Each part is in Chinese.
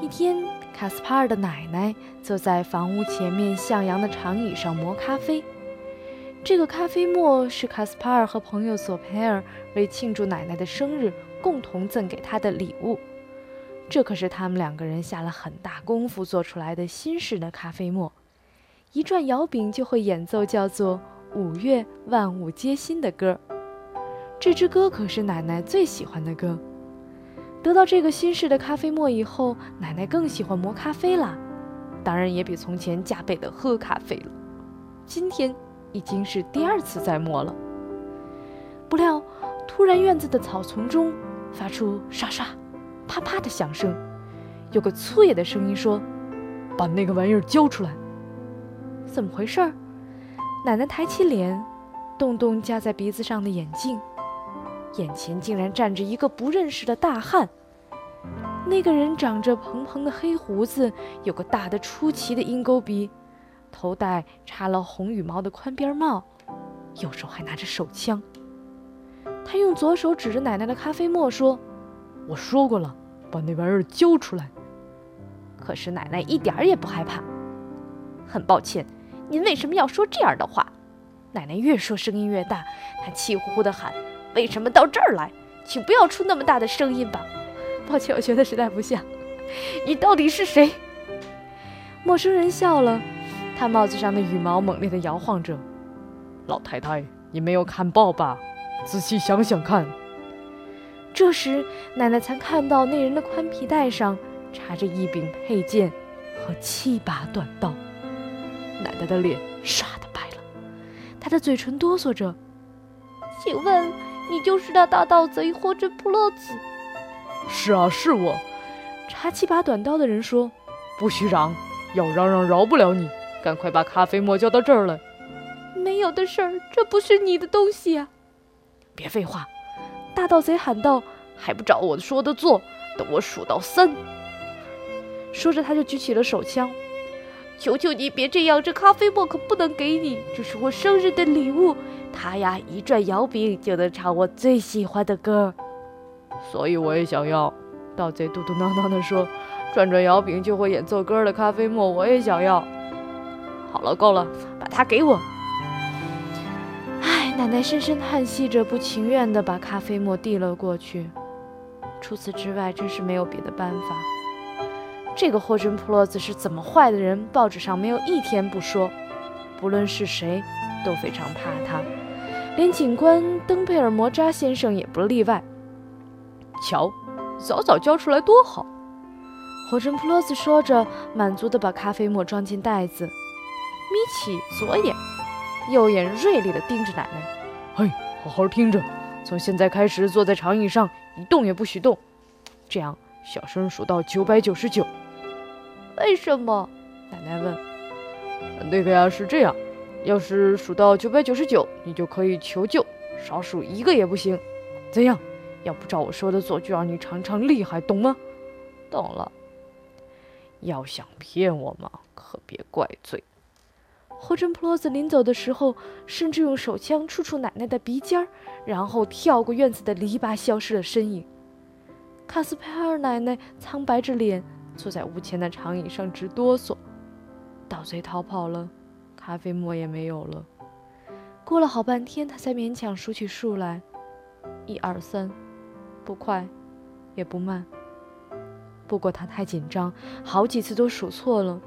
一天，卡斯帕尔的奶奶坐在房屋前面向阳的长椅上磨咖啡。这个咖啡沫是卡斯帕尔和朋友索佩尔为庆祝奶奶的生日共同赠给他的礼物。这可是他们两个人下了很大功夫做出来的新式的咖啡沫。一转摇柄就会演奏叫做《五月万物皆新》的歌。这支歌可是奶奶最喜欢的歌。得到这个新式的咖啡沫以后，奶奶更喜欢磨咖啡啦，当然也比从前加倍的喝咖啡了。今天已经是第二次在磨了。不料，突然院子的草丛中发出刷刷、啪啪的响声，有个粗野的声音说：“把那个玩意儿交出来！”怎么回事？奶奶抬起脸，动动夹在鼻子上的眼镜。眼前竟然站着一个不认识的大汉。那个人长着蓬蓬的黑胡子，有个大的出奇的鹰钩鼻，头戴插了红羽毛的宽边帽，右手还拿着手枪。他用左手指着奶奶的咖啡沫说：“我说过了，把那玩意儿交出来。”可是奶奶一点儿也不害怕。很抱歉，您为什么要说这样的话？奶奶越说声音越大，她气呼呼地喊。为什么到这儿来？请不要出那么大的声音吧！抱歉，我觉得实在不像。你到底是谁？陌生人笑了，他帽子上的羽毛猛烈地摇晃着。老太太，你没有看报吧？仔细想想看。这时，奶奶才看到那人的宽皮带上插着一柄佩剑和七把短刀。奶奶的脸唰的白了，她的嘴唇哆嗦着。请问？你就是那大盗贼霍真普洛子？是啊，是我。插七把短刀的人说：“不许嚷，要嚷嚷饶不了你。赶快把咖啡沫交到这儿来。”没有的事儿，这不是你的东西啊！别废话！大盗贼喊道：“还不照我说的做？等我数到三。”说着，他就举起了手枪。求求你别这样，这咖啡沫可不能给你，这是我生日的礼物。他呀，一转摇柄就能唱我最喜欢的歌，所以我也想要。盗贼嘟嘟囔囔地说：“转转摇柄就会演奏歌的咖啡沫，我也想要。”好了，够了，把它给我。唉，奶奶深深叹息着，不情愿地把咖啡沫递了过去。除此之外，真是没有别的办法。这个霍真普洛兹是怎么坏的人？报纸上没有一天不说，不论是谁。都非常怕他，连警官登贝尔摩扎先生也不例外。瞧，早早交出来多好！火神普洛斯说着，满足地把咖啡沫装进袋子，眯起左眼，右眼锐利地盯着奶奶。嘿，好好听着，从现在开始坐在长椅上，一动也不许动，这样小声数到九百九十九。为什么？奶奶问。那个呀，是这样。要是数到九百九十九，你就可以求救，少数一个也不行。怎样？要不照我说的做，就让你尝尝厉害，懂吗？懂了。要想骗我嘛，可别怪罪。霍真普罗斯临走的时候，甚至用手枪触触奶奶的鼻尖儿，然后跳过院子的篱笆，消失了身影。卡斯佩尔奶奶苍白着脸，坐在屋前的长椅上直哆嗦。盗贼逃跑了。咖啡沫也没有了。过了好半天，他才勉强数起数来，一二三，不快，也不慢。不过他太紧张，好几次都数错了，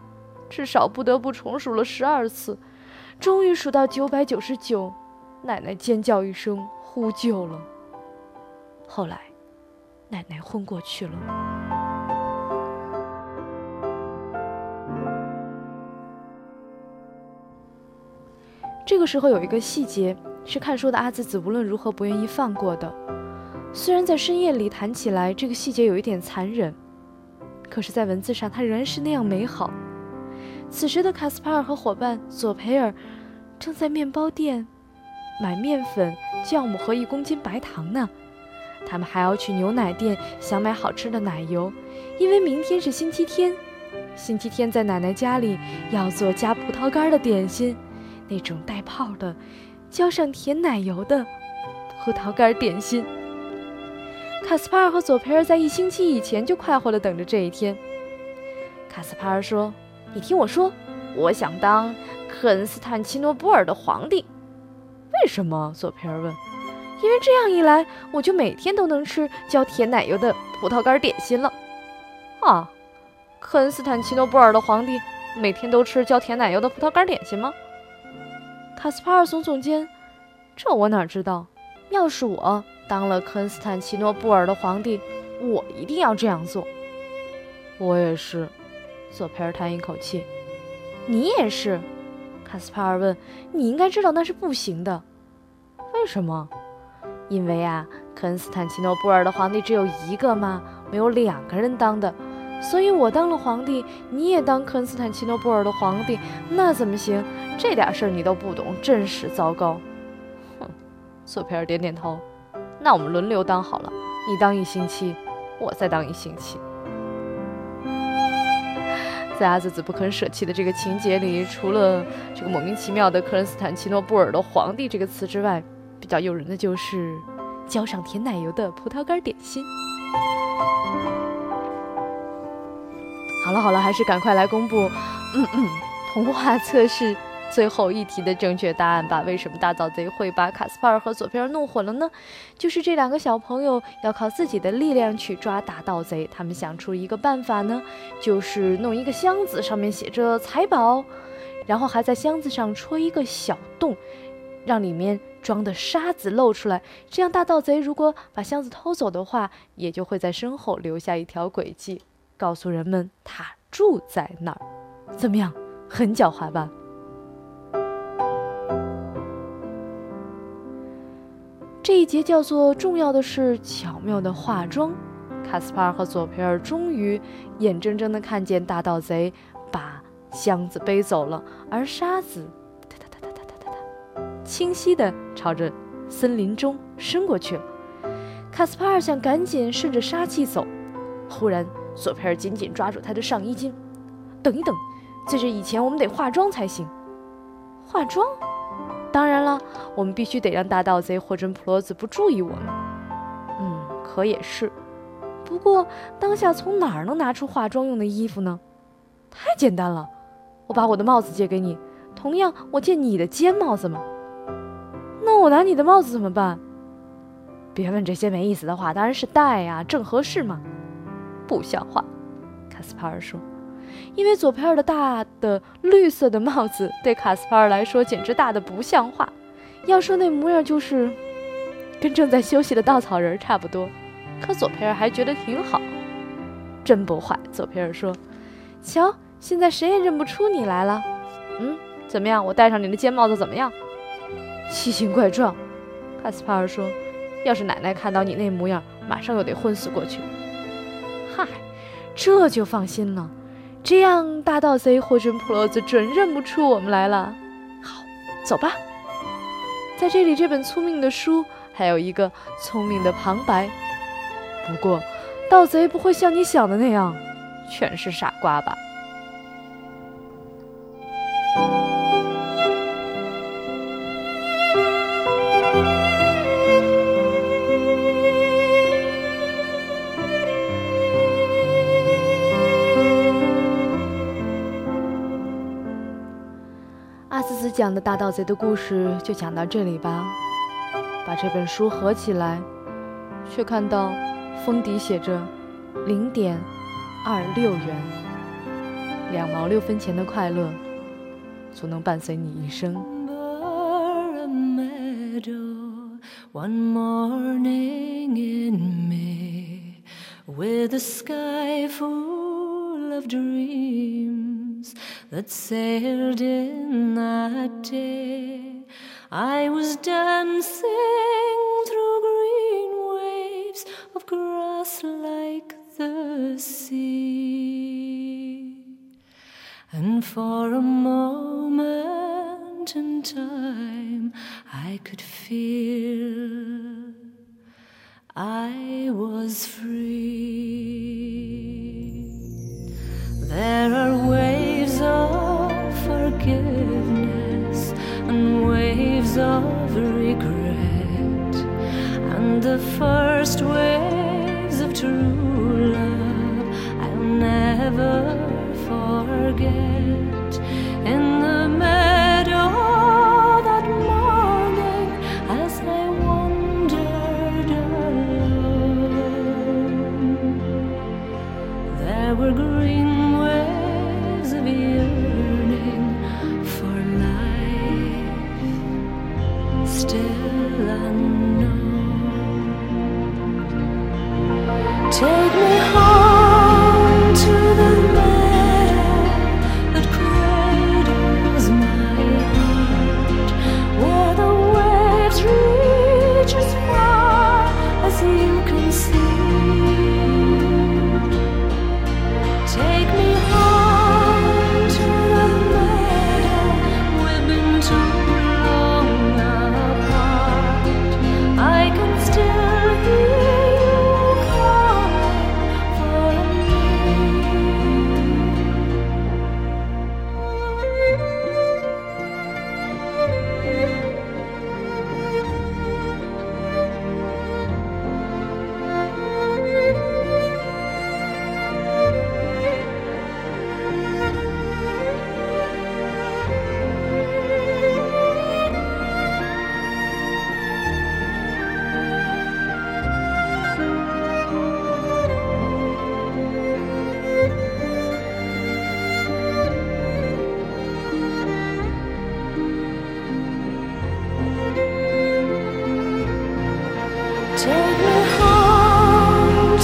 至少不得不重数了十二次。终于数到九百九十九，奶奶尖叫一声，呼救了。后来，奶奶昏过去了。这个时候有一个细节是看书的阿紫子无论如何不愿意放过的。虽然在深夜里谈起来，这个细节有一点残忍，可是，在文字上它仍然是那样美好。此时的卡斯帕尔和伙伴索培尔正在面包店买面粉、酵母和一公斤白糖呢。他们还要去牛奶店想买好吃的奶油，因为明天是星期天。星期天在奶奶家里要做加葡萄干的点心。那种带泡的、浇上甜奶油的葡萄干点心。卡斯帕尔和佐培尔在一星期以前就快活地等着这一天。卡斯帕尔说：“你听我说，我想当克恩斯坦奇诺波尔的皇帝。”为什么？索佩尔问。“因为这样一来，我就每天都能吃浇甜奶油的葡萄干点心了。”啊，克恩斯坦奇诺波尔的皇帝每天都吃浇甜奶油的葡萄干点心吗？卡斯帕尔耸耸肩：“这我哪知道？要是我当了科恩斯坦奇诺布尔的皇帝，我一定要这样做。”我也是，索佩尔叹一口气。你也是，卡斯帕尔问。你应该知道那是不行的。为什么？因为啊，科恩斯坦奇诺布尔的皇帝只有一个嘛，没有两个人当的。所以我当了皇帝，你也当克恩斯坦奇诺布尔的皇帝，那怎么行？这点事儿你都不懂，真是糟糕。哼，索佩尔点点头。那我们轮流当好了，你当一星期，我再当一星期。在阿兹子不肯舍弃的这个情节里，除了这个莫名其妙的克恩斯坦奇诺布尔的皇帝这个词之外，比较诱人的就是浇上甜奶油的葡萄干点心。好了好了，还是赶快来公布，嗯嗯，童话测试。最后一题的正确答案吧？为什么大盗贼会把卡斯帕尔和索菲尔弄混了呢？就是这两个小朋友要靠自己的力量去抓大盗贼。他们想出一个办法呢，就是弄一个箱子，上面写着财宝，然后还在箱子上戳一个小洞，让里面装的沙子露出来。这样大盗贼如果把箱子偷走的话，也就会在身后留下一条轨迹，告诉人们他住在那儿。怎么样？很狡猾吧？这一节叫做“重要的是巧妙的化妆”。卡斯帕尔和佐佩尔终于眼睁睁地看见大盗贼把箱子背走了，而沙子哒哒哒哒哒哒哒哒，清晰地朝着森林中伸过去了。卡斯帕尔想赶紧顺着沙气走，忽然索佩尔紧紧抓住他的上衣襟：“等一等，在这以前我们得化妆才行。”化妆。当然了，我们必须得让大盗贼霍真普罗子不注意我们。嗯，可也是。不过当下从哪儿能拿出化妆用的衣服呢？太简单了，我把我的帽子借给你。同样，我借你的尖帽子吗？那我拿你的帽子怎么办？别问这些没意思的话，当然是戴呀，正合适嘛。不像话，卡斯帕尔说。因为佐佩尔的大的绿色的帽子对卡斯帕尔来说简直大的不像话，要说那模样就是跟正在休息的稻草人差不多。可佐佩尔还觉得挺好，真不坏。佐佩尔说：“瞧，现在谁也认不出你来了。嗯，怎么样？我戴上你的尖帽子怎么样？奇形怪状。”卡斯帕尔说：“要是奶奶看到你那模样，马上又得昏死过去。”嗨，这就放心了。这样，大盗贼霍真普洛兹准认不出我们来了。好，走吧。在这里，这本聪明的书还有一个聪明的旁白。不过，盗贼不会像你想的那样，全是傻瓜吧？讲的大盗贼的故事就讲到这里吧。把这本书合起来，却看到封底写着零点二六元，两毛六分钱的快乐，足能伴随你一生。That sailed in that day. I was dancing through green waves of grass like the sea. And for a moment in time, I could feel I was free. There are of regret and the first waves of true love I'll never forget.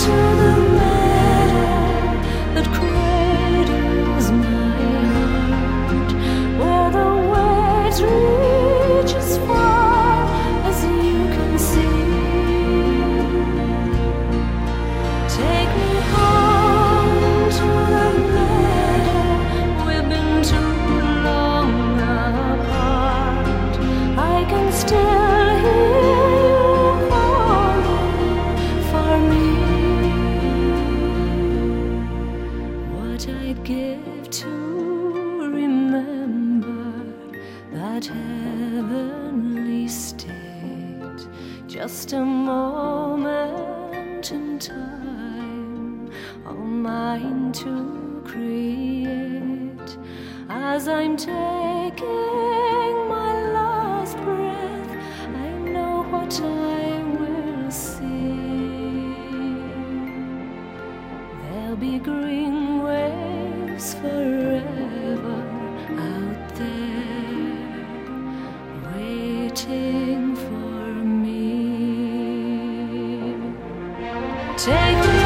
light. Mine to create. As I'm taking my last breath, I know what I will see. There'll be green waves forever out there, waiting for me. Take me